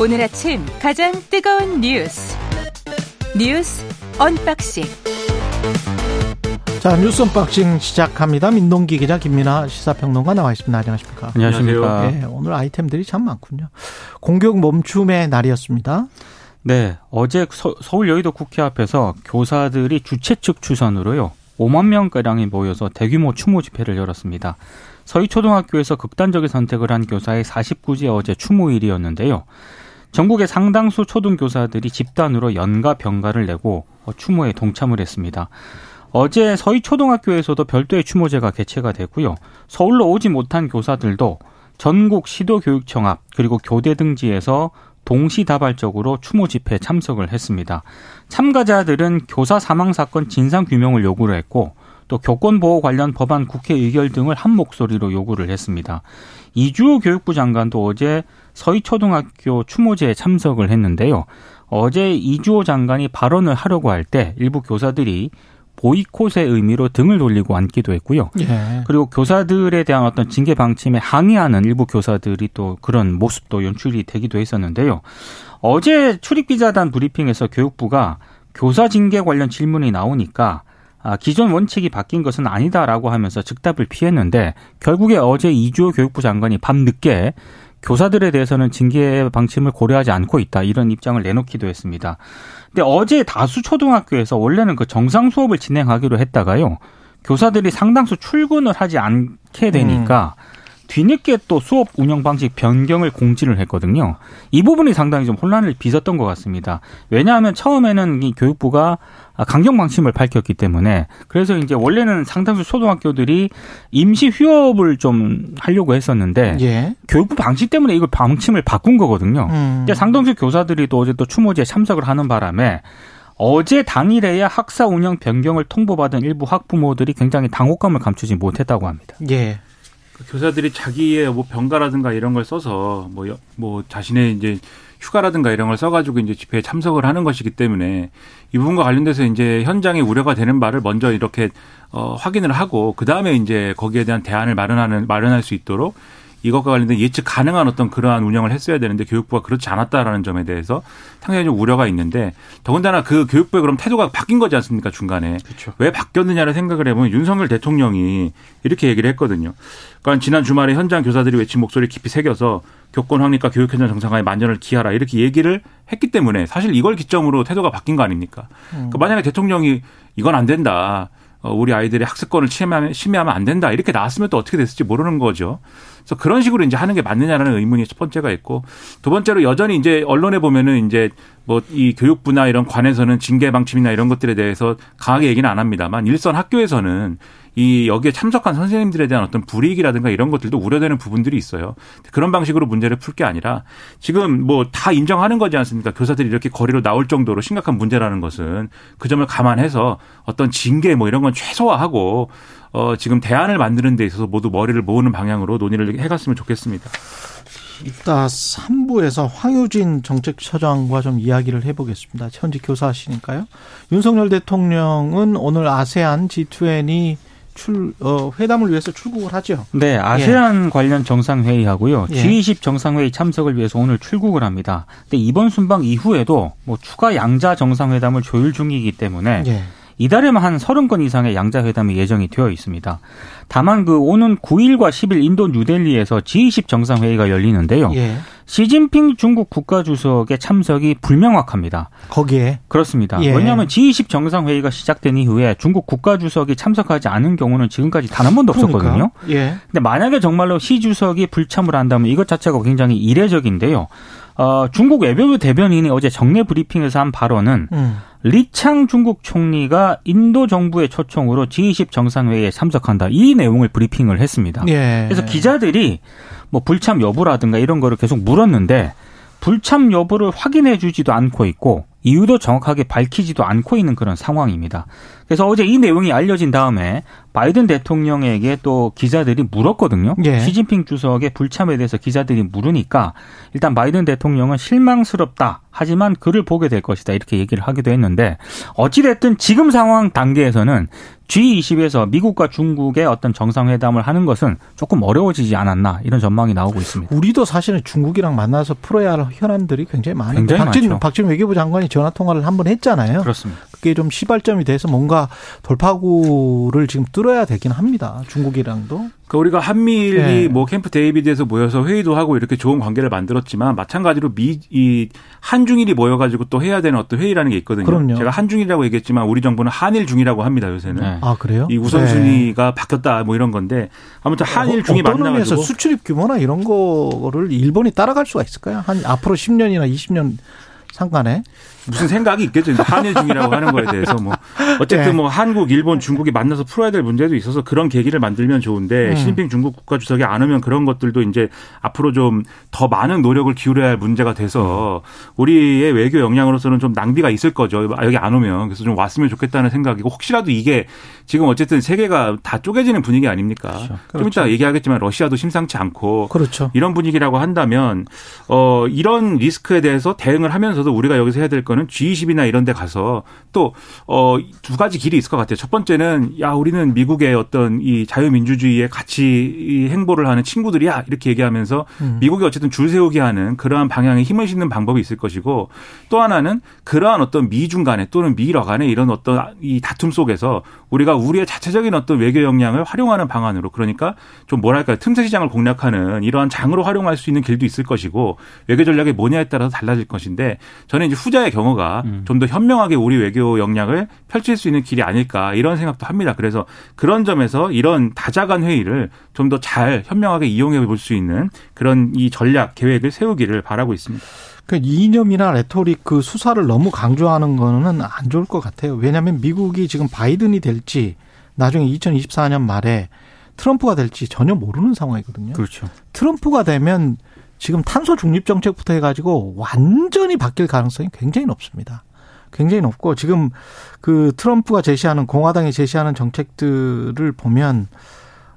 오늘 아침 가장 뜨거운 뉴스 뉴스 언박싱 자 뉴스 언박싱 시작합니다. 민동기 기자 김민하 시사평론가 나와 있습니다. 안녕하십니까? 안녕하십니까? 네, 오늘 아이템들이 참 많군요. 공교육 멈춤의 날이었습니다. 네, 어제 서, 울 여의도 국회 앞에서 교사들이 주최 측 추산으로요. 5만 명가량이 모여서 대규모 추모 집회를 열었습니다. 서희초등학교에서 극단적인 선택을 한 교사의 49제 어제 추모일이었는데요. 전국의 상당수 초등교사들이 집단으로 연가 병가를 내고 추모에 동참을 했습니다. 어제 서희 초등학교에서도 별도의 추모제가 개최가 됐고요. 서울로 오지 못한 교사들도 전국 시도교육청 앞 그리고 교대 등지에서 동시다발적으로 추모 집회에 참석을 했습니다. 참가자들은 교사 사망 사건 진상 규명을 요구를 했고 또 교권 보호 관련 법안 국회 의결 등을 한 목소리로 요구를 했습니다. 이주호 교육부 장관도 어제 서희초등학교 추모제에 참석을 했는데요. 어제 이주호 장관이 발언을 하려고 할 때 일부 교사들이 보이콧의 의미로 등을 돌리고 앉기도 했고요. 예. 그리고 교사들에 대한 어떤 징계 방침에 항의하는 일부 교사들이 또 그런 모습도 연출이 되기도 했었는데요. 어제 출입기자단 브리핑에서 교육부가 교사 징계 관련 질문이 나오니까 아, 기존 원칙이 바뀐 것은 아니다라고 하면서 즉답을 피했는데 결국에 어제 이주호 교육부 장관이 밤 늦게 교사들에 대해서는 징계 방침을 고려하지 않고 있다 이런 입장을 내놓기도 했습니다. 근데 어제 다수 초등학교에서 원래는 그 정상 수업을 진행하기로 했다가요. 교사들이 상당수 출근을 하지 않게 되니까 음. 뒤늦게 또 수업 운영 방식 변경을 공지를 했거든요. 이 부분이 상당히 좀 혼란을 빚었던 것 같습니다. 왜냐하면 처음에는 이 교육부가 강경 방침을 밝혔기 때문에 그래서 이제 원래는 상당수 초등학교들이 임시 휴업을 좀 하려고 했었는데 예. 교육부 방침 때문에 이걸 방침을 바꾼 거거든요. 음. 상당수 교사들이 또 어제 또 추모제에 참석을 하는 바람에 어제 당일에야 학사 운영 변경을 통보받은 일부 학부모들이 굉장히 당혹감을 감추지 못했다고 합니다. 예. 그 교사들이 자기의 뭐 병가라든가 이런 걸 써서 뭐, 뭐 자신의 이제 휴가라든가 이런 걸 써가지고 이제 집회에 참석을 하는 것이기 때문에 이 부분과 관련돼서 이제 현장에 우려가 되는 말을 먼저 이렇게 어, 확인을 하고 그 다음에 이제 거기에 대한 대안을 마련하는 마련할 수 있도록 이것과 관련된 예측 가능한 어떤 그러한 운영을 했어야 되는데 교육부가 그렇지 않았다라는 점에 대해서 상당히 좀 우려가 있는데 더군다나 그 교육부의 그럼 태도가 바뀐 거지 않습니까 중간에 그렇죠. 왜 바뀌었느냐를 생각을 해보면 윤석열 대통령이 이렇게 얘기를 했거든요. 그러니까 지난 주말에 현장 교사들이 외친 목소리 깊이 새겨서 교권 확립과 교육 현장 정상화에 만전을 기하라 이렇게 얘기를 했기 때문에 사실 이걸 기점으로 태도가 바뀐 거 아닙니까? 그러니까 만약에 대통령이 이건 안 된다. 어, 우리 아이들의 학습권을 침해하면, 침해하면 안 된다. 이렇게 나왔으면 또 어떻게 됐을지 모르는 거죠. 그래서 그런 식으로 이제 하는 게 맞느냐라는 의문이 첫 번째가 있고 두 번째로 여전히 이제 언론에 보면은 이제 뭐 이 교육부나 이런 관에서는 징계 방침이나 이런 것들에 대해서 강하게 얘기는 안 합니다만 일선 학교에서는 이 여기에 참석한 선생님들에 대한 어떤 불이익이라든가 이런 것들도 우려되는 부분들이 있어요. 그런 방식으로 문제를 풀 게 아니라 지금 뭐 다 인정하는 거지 않습니까? 교사들이 이렇게 거리로 나올 정도로 심각한 문제라는 것은 그 점을 감안해서 어떤 징계 뭐 이런 건 최소화하고 어 지금 대안을 만드는 데 있어서 모두 머리를 모으는 방향으로 논의를 해갔으면 좋겠습니다. 이따 3부에서 황유진 정책처장과 좀 이야기를 해보겠습니다. 현직 교사시니까요. 윤석열 대통령은 오늘 아세안 G20 출 어, 회담을 위해서 출국을 하죠. 네, 아세안 예. 관련 정상회의하고요. 예. G20 정상회의 참석을 위해서 오늘 출국을 합니다. 근데 이번 순방 이후에도 뭐 추가 양자 정상회담을 조율 중이기 때문에 예. 이달에만 한 30건 이상의 양자 회담이 예정이 되어 있습니다. 다만 그 오는 9일과 10일 인도 뉴델리에서 G20 정상회의가 열리는데요. 예. 시진핑 중국 국가주석의 참석이 불명확합니다. 거기에 그렇습니다. 예. 왜냐하면 G20 정상회의가 시작된 이후에 중국 국가주석이 참석하지 않은 경우는 지금까지 단 한 번도 없었거든요. 예. 근데 만약에 정말로 시 주석이 불참을 한다면 이것 자체가 굉장히 이례적인데요. 어, 중국 외교부 대변인이 어제 정례 브리핑에서 한 발언은 음. 리창 중국 총리가 인도 정부의 초청으로 G20 정상회의에 참석한다. 이 내용을 브리핑을 했습니다. 예. 그래서 기자들이 뭐 불참 여부라든가 이런 거를 계속 물었는데 불참 여부를 확인해 주지도 않고 있고 이유도 정확하게 밝히지도 않고 있는 그런 상황입니다. 그래서 어제 이 내용이 알려진 다음에 바이든 대통령에게 또 기자들이 물었거든요. 예. 시진핑 주석의 불참에 대해서 기자들이 물으니까 일단 바이든 대통령은 실망스럽다. 하지만 글을 보게 될 것이다. 이렇게 얘기를 하기도 했는데 어찌됐든 지금 상황 단계에서는 G20에서 미국과 중국의 어떤 정상회담을 하는 것은 조금 어려워지지 않았나 이런 전망이 나오고 있습니다. 우리도 사실은 중국이랑 만나서 풀어야 할 현안들이 굉장히. 굉장히 박진. 박진 외교부 장관이 전화 통화를 한 번 했잖아요. 그렇습니다. 그게 좀 시발점이 돼서 뭔가 돌파구를 지금 뚫어야 되긴 합니다. 중국이랑도. 그러니까 우리가 한미일이 네. 뭐 캠프 데이비드에서 모여서 회의도 하고 이렇게 좋은 관계를 만들었지만 마찬가지로 미 이 한중일이 모여가지고 또 해야 되는 어떤 회의라는 게 있거든요. 그럼요. 제가 한중일이라고 얘기했지만 우리 정부는 한일 중이라고 합니다 요새는. 네. 아 그래요? 이 우선순위가 바뀌었다 뭐 이런 건데 아무튼 한일 중이 의미에서 만나가지고 수출입 규모나 이런 거를 일본이 따라갈 수가 있을까요? 한 앞으로 10년이나 20년 상간에 무슨 생각이 있겠죠. 한일 중이라고 하는 거에 대해서 뭐 어쨌든 네. 뭐 한국, 일본, 중국이 만나서 풀어야 될 문제도 있어서 그런 계기를 만들면 좋은데 음. 시진핑 중국 국가 주석이 안 오면 그런 것들도 이제 앞으로 좀 더 많은 노력을 기울여야 할 문제가 돼서 우리의 외교 역량으로서는 좀 낭비가 있을 거죠. 여기 안 오면 그래서 좀 왔으면 좋겠다는 생각이고 혹시라도 이게 지금 어쨌든 세계가 다 쪼개지는 분위기 아닙니까? 좀 그렇죠. 이따 얘기하겠지만 러시아도 심상치 않고 그렇죠. 이런 분위기라고 한다면 어 이런 리스크에 대해서 대응을 하면서도 우리가 여기서 해야 될 거는 G20이나 이런 데 가서 또 어 두 가지 길이 있을 것 같아요. 첫 번째는 야 우리는 미국의 어떤 이 자유민주주의에 같이 이 행보를 하는 친구들이야 이렇게 얘기하면서 음. 미국이 어쨌든 줄 세우게 하는 그러한 방향에 힘을 싣는 방법이 있을 것이고 또 하나는 그러한 어떤 미중 간에 또는 미러 간에 이런 어떤 이 다툼 속에서 우리가 우리의 자체적인 어떤 외교 역량을 활용하는 방안으로 그러니까 좀 뭐랄까 틈새 시장을 공략하는 이러한 장으로 활용할 수 있는 길도 있을 것이고 외교 전략이 뭐냐에 따라서 달라질 것인데 저는 이제 후자의 경우가 좀더 현명하게 우리 외교 역량을 펼칠 수 있는 길이 아닐까 이런 생각도 합니다. 그래서 그런 점에서 이런 다자간 회의를 좀 더 잘 현명하게 이용해 볼 수 있는 그런 이 전략 계획을 세우기를 바라고 있습니다. 그 이념이나 레토릭 그 수사를 너무 강조하는 거는 안 좋을 것 같아요. 왜냐하면 미국이 지금 바이든이 될지 나중에 2024년 말에 트럼프가 될지 전혀 모르는 상황이거든요. 그렇죠. 트럼프가 되면 지금 탄소 중립 정책부터 해가지고 완전히 바뀔 가능성이 굉장히 높습니다. 굉장히 높고 지금 그 트럼프가 제시하는 공화당이 제시하는 정책들을 보면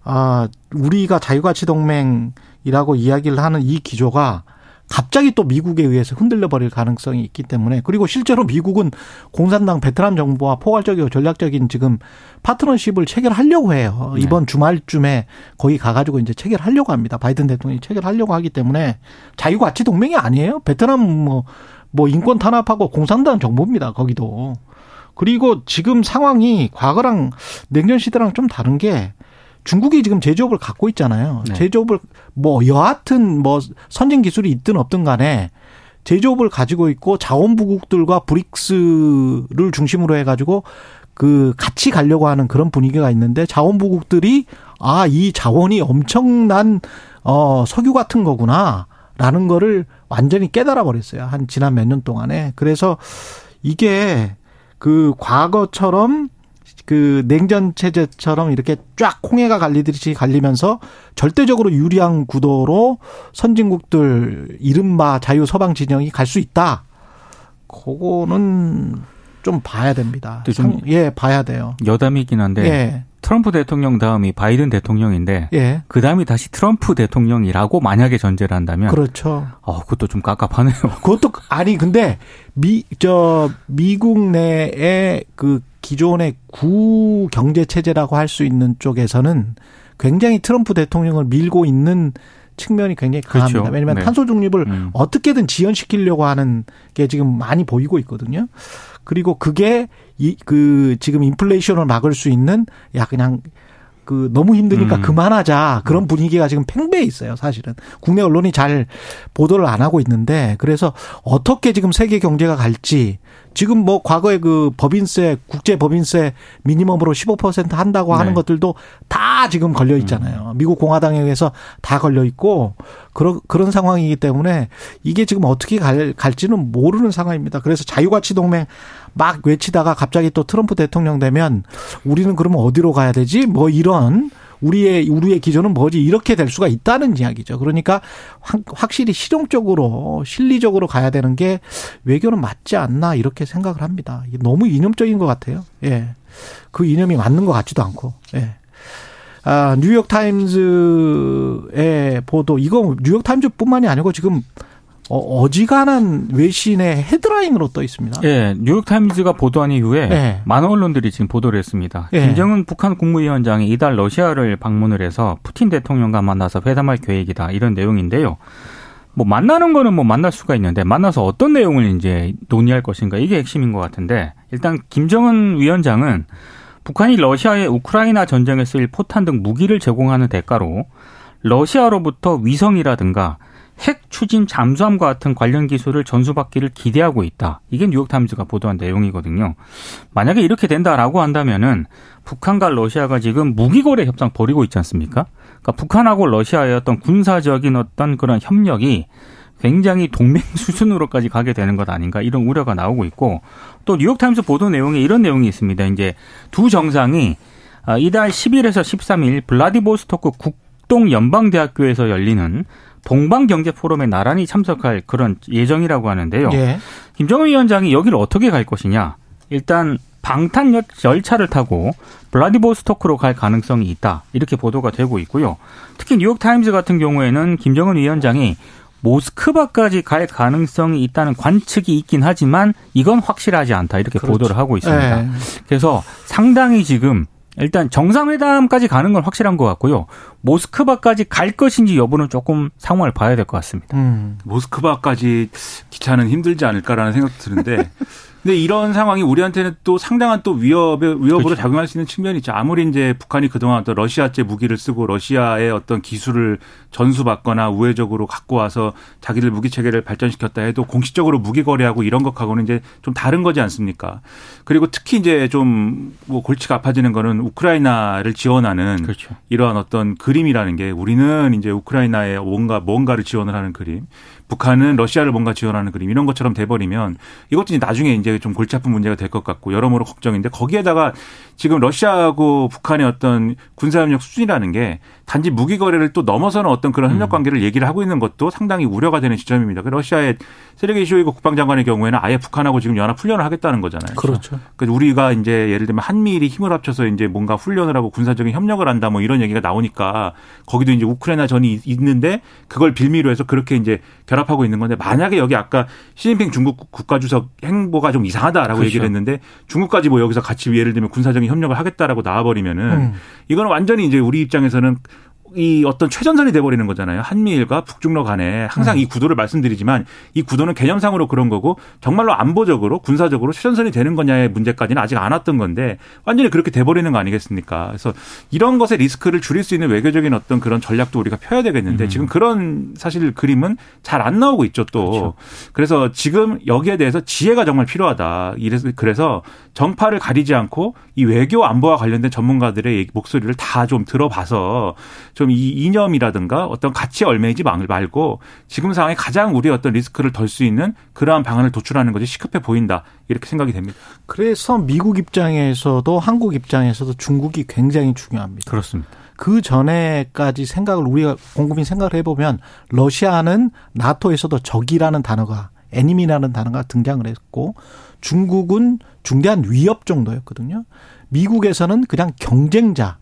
아 우리가 자유가치 동맹이라고 이야기를 하는 이 기조가 갑자기 또 미국에 의해서 흔들려 버릴 가능성이 있기 때문에 그리고 실제로 미국은 공산당 베트남 정부와 포괄적이고 전략적인 지금 파트너십을 체결하려고 해요. 네. 이번 주말쯤에 거기 가가지고 이제 체결하려고 합니다. 바이든 대통령이 체결하려고 하기 때문에 자유가치 동맹이 아니에요. 베트남 뭐, 뭐 인권 탄압하고 공산당 정부입니다. 거기도. 그리고 지금 상황이 과거랑 냉전 시대랑 좀 다른 게 중국이 지금 제조업을 갖고 있잖아요. 네. 제조업을 뭐 여하튼 뭐 선진 기술이 있든 없든 간에 제조업을 가지고 있고 자원부국들과 브릭스를 중심으로 해가지고 그 같이 가려고 하는 그런 분위기가 있는데 자원부국들이 아 이 자원이 엄청난 어 석유 같은 거구나 라는 거를 완전히 깨달아 버렸어요 한 지난 몇 년 동안에 그래서 이게 그 과거처럼 그 냉전 체제처럼 이렇게 쫙 홍해가 갈리듯이 갈리면서 절대적으로 유리한 구도로 선진국들 이른바 자유 서방 진영이 갈 수 있다. 그거는 좀 봐야 됩니다. 또 좀- 상- 예, 봐야 돼요. 여담이긴 한데 예, 트럼프 대통령 다음이 바이든 대통령인데 예. 그 다음이 다시 트럼프 대통령이라고 만약에 전제를 한다면 그렇죠. 어, 그것도 좀 깝깝하네요. 그것도 아니 근데 미 저 미국 내의 그 기존의 구 경제 체제라고 할 수 있는 쪽에서는 굉장히 트럼프 대통령을 밀고 있는 측면이 굉장히 강합니다. 그렇죠. 왜냐하면 네. 탄소 중립을 음. 어떻게든 지연시키려고 하는 게 지금 많이 보이고 있거든요. 그리고 그게 이 그 지금 인플레이션을 막을 수 있는 야 그냥 그 너무 힘드니까 음. 그만하자 그런 분위기가 지금 팽배해 있어요 사실은 국내 언론이 잘 보도를 안 하고 있는데 그래서 어떻게 지금 세계 경제가 갈지 지금 뭐 과거에 그 법인세 국제 법인세 미니멈으로 15% 한다고 하는 네. 것들도 다 지금 걸려 있잖아요 미국 공화당에 의해서 다 걸려 있고 그런 그런 상황이기 때문에 이게 지금 어떻게 갈, 갈지는 모르는 상황입니다 그래서 자유가치 동맹 막 외치다가 갑자기 또 트럼프 대통령 되면 우리는 그러면 어디로 가야 되지? 뭐 이런 우리의 우리의 기조는 뭐지? 이렇게 될 수가 있다는 이야기죠. 그러니까 확- 확실히 실용적으로 실리적으로 가야 되는 게 외교는 맞지 않나 이렇게 생각을 합니다. 너무 이념적인 것 같아요. 예. 그 이념이 맞는 것 같지도 않고. 예. 아, 뉴욕 타임즈의 보도 이거 뉴욕 타임즈뿐만이 아니고 지금 어, 지간한 외신의 헤드라인으로 떠 있습니다. 예, 뉴욕타임즈가 보도한 이후에 예. 많은 언론들이 지금 보도를 했습니다. 예. 김정은 북한 국무위원장이 이달 러시아를 방문을 해서 푸틴 대통령과 만나서 회담할 계획이다 이런 내용인데요. 뭐 만나는 거는 뭐 만날 수가 있는데 만나서 어떤 내용을 이제 논의할 것인가 이게 핵심인 것 같은데 일단 김정은 위원장은 북한이 러시아에 우크라이나 전쟁에 쓰일 포탄 등 무기를 제공하는 대가로 러시아로부터 위성이라든가 핵 추진 잠수함과 같은 관련 기술을 전수받기를 기대하고 있다. 이게 뉴욕타임즈가 보도한 내용이거든요. 만약에 이렇게 된다라고 한다면은 북한과 러시아가 지금 무기거래 협상 벌이고 있지 않습니까? 그러니까 북한하고 러시아의 어떤 군사적인 어떤 그런 협력이 굉장히 동맹 수준으로까지 가게 되는 것 아닌가 이런 우려가 나오고 있고 또 뉴욕타임스 보도 내용에 이런 내용이 있습니다. 이제 두 정상이 아, 이달 10일에서 13일 블라디보스토크 극동 연방대학교에서 열리는 동방 경제 포럼에 나란히 참석할 그런 예정이라고 하는데요. 예. 김정은 위원장이 여기를 어떻게 갈 것이냐? 일단 방탄 열차를 타고 블라디보스토크로 갈 가능성이 있다. 이렇게 보도가 되고 있고요. 특히 뉴욕 타임즈 같은 경우에는 김정은 위원장이 모스크바까지 갈 가능성이 있다는 관측이 있긴 하지만 이건 확실하지 않다. 이렇게 그렇죠. 보도를 하고 있습니다. 네. 그래서 상당히 지금 일단 정상회담까지 가는 건 확실한 것 같고요. 모스크바까지 갈 것인지 여부는 조금 상황을 봐야 될 것 같습니다. 음. 모스크바까지 기차는 힘들지 않을까라는 생각도 드는데 근데 이런 상황이 우리한테는 또 상당한 또 위협의 위협으로 그렇죠. 작용할 수 있는 측면이 있죠. 아무리 이제 북한이 그동안 또 러시아제 무기를 쓰고 러시아의 어떤 기술을 전수받거나 우회적으로 갖고 와서 자기들 무기 체계를 발전시켰다 해도 공식적으로 무기 거래하고 이런 것하고는 이제 좀 다른 거지 않습니까? 그리고 특히 이제 좀 뭐 골치가 아파지는 거는 우크라이나를 지원하는 그렇죠. 이러한 어떤 그림이라는 게 우리는 이제 우크라이나에 뭔가 뭔가를 지원을 하는 그림. 북한은 러시아를 뭔가 지원하는 그림 이런 것처럼 돼 버리면 이것도 이제 나중에 이제 좀 골치 아픈 문제가 될 것 같고 여러모로 걱정인데 거기에다가 지금 러시아하고 북한의 어떤 군사협력 수준이라는 게 단지 무기 거래를 또 넘어서는 어떤 그런 협력 음. 관계를 얘기를 하고 있는 것도 상당히 우려가 되는 지점입니다. 그 러시아의 세르게이 쇼이고 국방장관의 경우에는 아예 북한하고 지금 연합 훈련을 하겠다는 거잖아요. 그렇죠. 그러니까 우리가 이제 예를 들면 한미일이 힘을 합쳐서 이제 뭔가 훈련을 하고 군사적인 협력을 한다 뭐 이런 얘기가 나오니까 거기도 이제 우크라이나 전이 있는데 그걸 빌미로 해서 그렇게 이제 결합하고 있는 건데 만약에 여기 아까 시진핑 중국 국가주석 행보가 좀 이상하다라고 그렇죠. 얘기를 했는데 중국까지 뭐 여기서 같이 예를 들면 군사적인 협력을 하겠다라고 나와버리면은 음. 이거는 완전히 이제 우리 입장에서는 이 어떤 최전선이 돼버리는 거잖아요. 한미일과 북중러 간에 항상 음. 이 구도를 말씀드리지만 이 구도는 개념상으로 그런 거고 정말로 안보적으로 군사적으로 최전선이 되는 거냐의 문제까지는 아직 안 왔던 건데 완전히 그렇게 돼버리는 거 아니겠습니까? 그래서 이런 것의 리스크를 줄일 수 있는 외교적인 어떤 그런 전략도 우리가 펴야 되겠는데 음. 지금 그런 사실 그림은 잘 안 나오고 있죠 또. 그렇죠. 그래서 지금 여기에 대해서 지혜가 정말 필요하다. 이래서 그래서 정파를 가리지 않고 이 외교 안보와 관련된 전문가들의 목소리를 다 좀 들어봐서 좀 이 이념이라든가 어떤 가치에 얽매이지 말고 지금 상황에 가장 우리 어떤 리스크를 덜 수 있는 그러한 방안을 도출하는 것이 시급해 보인다 이렇게 생각이 됩니다. 그래서 미국 입장에서도 한국 입장에서도 중국이 굉장히 중요합니다. 그렇습니다. 그 전에까지 생각을 우리가 공국민 생각을 해보면 러시아는 나토에서도 적이라는 단어가 애니미라는 단어가 등장을 했고 중국은 중대한 위협 정도였거든요. 미국에서는 그냥 경쟁자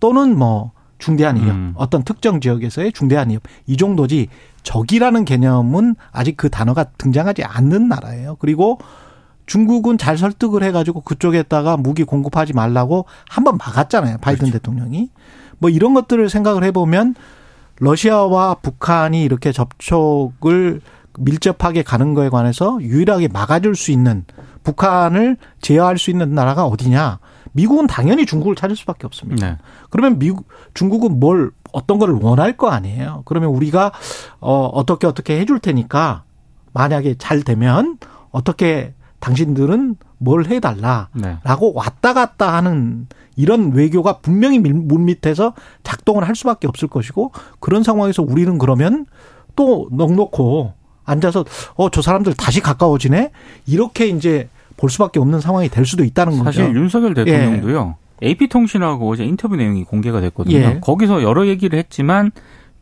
또는 뭐 중대한 위협, 음. 어떤 특정 지역에서의 중대한 위협 이 정도지 적이라는 개념은 아직 그 단어가 등장하지 않는 나라예요. 그리고 중국은 잘 설득을 해가지고 그쪽에다가 무기 공급하지 말라고 한번 막았잖아요. 바이든 그렇죠. 대통령이. 뭐 이런 것들을 생각을 해보면 러시아와 북한이 이렇게 접촉을 밀접하게 가는 거에 관해서 유일하게 막아줄 수 있는 북한을 제어할 수 있는 나라가 어디냐? 미국은 당연히 중국을 찾을 수밖에 없습니다. 네. 그러면 미국 중국은 뭘 어떤 거를 원할 거 아니에요. 그러면 우리가 어 어떻게 어떻게 해줄 테니까 만약에 잘 되면 어떻게 당신들은 뭘 해달라라고 네. 왔다 갔다 하는 이런 외교가 분명히 물밑에서 작동을 할 수밖에 없을 것이고 그런 상황에서 우리는 그러면 또 넉넉고 앉아서 어 저 사람들 다시 가까워지네 이렇게 이제 볼 수밖에 없는 상황이 될 수도 있다는 거죠. 사실 윤석열 대통령도요. 예. AP통신하고 어제 인터뷰 내용이 공개가 됐거든요. 예. 거기서 여러 얘기를 했지만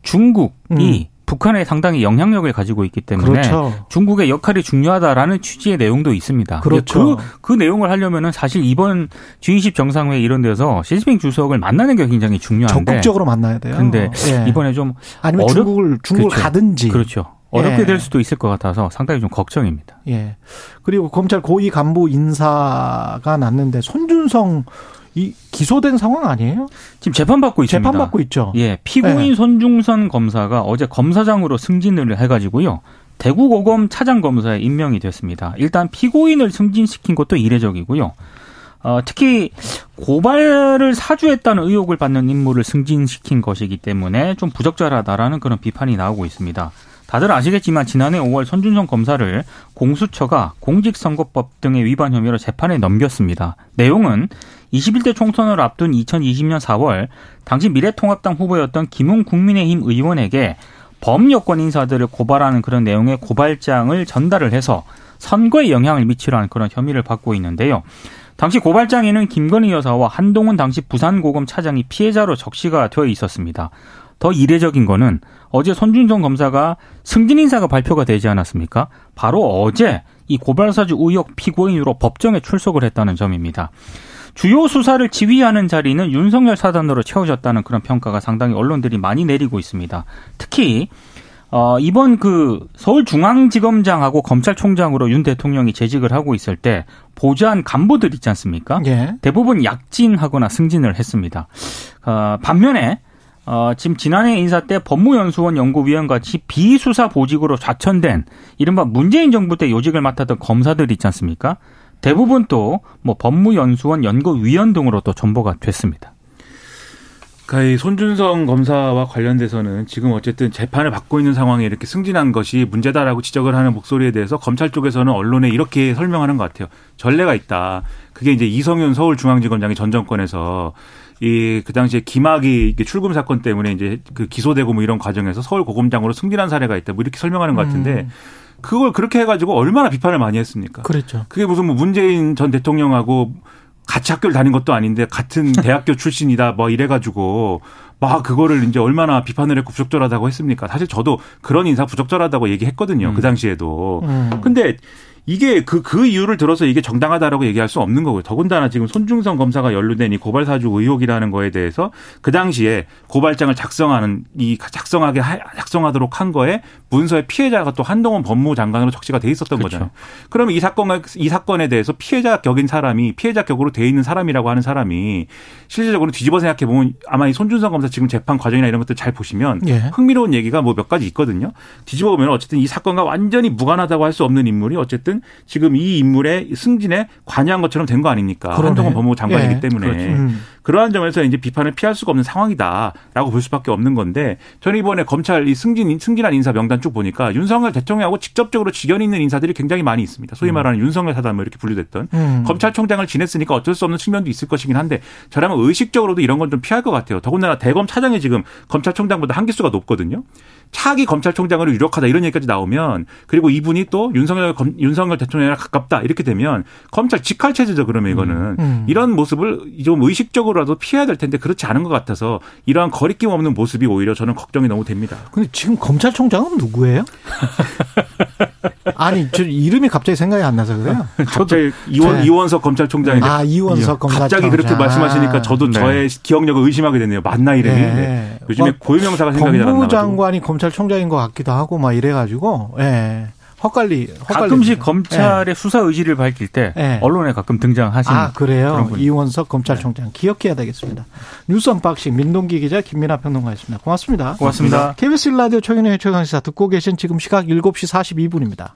중국이 음. 북한에 상당히 영향력을 가지고 있기 때문에 그렇죠. 중국의 역할이 중요하다라는 취지의 내용도 있습니다. 그렇죠. 그, 그 내용을 하려면은 사실 이번 G20 정상회 이런 데서 시진핑 주석을 만나는 게 굉장히 중요한데 적극적으로 만나야 돼요. 근데 예. 이번에 좀 아니면 어렵... 중국을 중국을 그렇죠. 가든지 그렇죠. 어렵게 예. 될 수도 있을 것 같아서 상당히 좀 걱정입니다. 예. 그리고 검찰 고위 간부 인사가 났는데 손준성 이 기소된 상황 아니에요? 지금 재판받고 있습니다. 재판받고 있죠. 예, 피고인 네. 손중선 검사가 어제 검사장으로 승진을 해 가지고요. 대구고검 차장검사에 임명이 됐습니다. 일단 피고인을 승진시킨 것도 이례적이고요. 어, 특히 고발을 사주했다는 의혹을 받는 인물을 승진시킨 것이기 때문에 좀 부적절하다라는 그런 비판이 나오고 있습니다. 다들 아시겠지만 지난해 5월 손준성 검사를 공수처가 공직선거법 등의 위반 혐의로 재판에 넘겼습니다. 내용은 21대 총선을 앞둔 2020년 4월 당시 미래통합당 후보였던 김웅 국민의힘 의원에게 범여권 인사들을 고발하는 그런 내용의 고발장을 전달을 해서 선거에 영향을 미치려는 그런 혐의를 받고 있는데요. 당시 고발장에는 김건희 여사와 한동훈 당시 부산고검 차장이 피해자로 적시가 되어 있었습니다. 더 이례적인 거는 어제 손준성 검사가 승진 인사가 발표가 되지 않았습니까? 바로 어제 이 고발사주 의혹 피고인으로 법정에 출석을 했다는 점입니다. 주요 수사를 지휘하는 자리는 윤석열 사단으로 채워졌다는 그런 평가가 상당히 언론들이 많이 내리고 있습니다. 특히 어, 이번 그 서울중앙지검장하고 검찰총장으로 윤 대통령이 재직을 하고 있을 때 보좌한 간부들 있지 않습니까? 예. 대부분 약진하거나 승진을 했습니다. 어, 반면에 어, 지금 지난해 인사 때 법무연수원 연구위원 같이 비수사 보직으로 좌천된 이른바 문재인 정부 때 요직을 맡았던 검사들 있지 않습니까? 대부분 또 뭐 법무연수원 연구위원 등으로 또 전보가 됐습니다. 그러니까 이 손준성 검사와 관련돼서는 지금 어쨌든 재판을 받고 있는 상황에 이렇게 승진한 것이 문제다라고 지적을 하는 목소리에 대해서 검찰 쪽에서는 언론에 이렇게 설명하는 것 같아요. 전례가 있다. 그게 이제 이성윤 서울중앙지검장이 전 정권에서 이 그 당시에 김학이 출금 사건 때문에 이제 그 기소되고 뭐 이런 과정에서 서울 고검장으로 승진한 사례가 있다. 뭐 이렇게 설명하는 것 같은데 음. 그걸 그렇게 해가지고 얼마나 비판을 많이 했습니까? 그랬죠. 그게 무슨 뭐 문재인 전 대통령하고 같이 학교를 다닌 것도 아닌데 같은 대학교 출신이다 뭐 이래가지고 막 그거를 이제 얼마나 비판을 했고 부적절하다고 했습니까? 사실 저도 그런 인사 부적절하다고 얘기했거든요. 음. 그 당시에도. 음. 근데 이게 그, 그 이유를 들어서 이게 정당하다라고 얘기할 수 없는 거고요. 더군다나 지금 손중성 검사가 연루된 이 고발사주 의혹이라는 거에 대해서 그 당시에 고발장을 작성하는 이 작성하게 하, 작성하도록 한 거에 문서의 피해자가 또 한동훈 법무장관으로 적시가 돼 있었던 그렇죠. 거잖아요. 그러면 이 사건 이 사건에 대해서 피해자 격인 사람이 피해자 격으로 돼 있는 사람이라고 하는 사람이 실질적으로 뒤집어 생각해 보면 아마 이 손준성 검사 지금 재판 과정이나 이런 것들 잘 보시면 예. 흥미로운 얘기가 뭐 몇 가지 있거든요. 뒤집어 보면 어쨌든 이 사건과 완전히 무관하다고 할 수 없는 인물이 어쨌든 지금 이 인물의 승진에 관여한 것처럼 된 거 아닙니까? 그러네. 한동훈 법무부 장관이기 예, 때문에. 그렇죠. 음. 그러한 점에서 이제 비판을 피할 수가 없는 상황이다라고 볼 수밖에 없는 건데 저는 이번에 검찰 이 승진 승진한 인사 명단 쭉 보니까 윤석열 대통령하고 직접적으로 직연 있는 인사들이 굉장히 많이 있습니다. 소위 말하는 윤석열 사단 뭐 이렇게 분류됐던 음. 검찰총장을 지냈으니까 어쩔 수 없는 측면도 있을 것이긴 한데 저라면 의식적으로도 이런 건 좀 피할 것 같아요. 더군다나 대검 차장이 지금 검찰총장보다 한 기수가 높거든요. 차기 검찰총장으로 유력하다 이런 얘기까지 나오면 그리고 이분이 또 윤석열 검- 윤석열 대통령이랑 가깝다 이렇게 되면 검찰 직할 체제죠 그러면 이거는 음. 이런 모습을 좀 의식적으로 라도 피해야 될 텐데 그렇지 않은 것 같아서 이러한 거리낌 없는 모습이 오히려 저는 걱정이 너무 됩니다. 근데 지금 검찰총장은 누구예요? 아니, 저 이름이 갑자기 생각이 안 나서 그래요. 갑자기 이원 네. 이원석 검찰총장인데 아, 이원석 검찰총장. 갑자기 그렇게 말씀하시니까 저도 네. 저의 기억력을 의심하게 됐네요. 맞나 이름이. 네. 네. 요즘에 뭐, 고유명사가 생각이 잘안 나가지고. 장관이 검찰총장인 것 같기도 하고 막 이래가지고, 예. 헛갈리, 헛갈리. 가끔씩 검찰의 수사 의지를 밝힐 때 네. 언론에 가끔 등장하시는 아, 그래요? 이원석 검찰총장. 기억해야 되겠습니다. 뉴스 언박싱 민동기 기자 김민하 평론가였습니다. 고맙습니다. 고맙습니다. KBS 라디오 최근의 최강시사 듣고 계신 지금 시각 7시 42분입니다.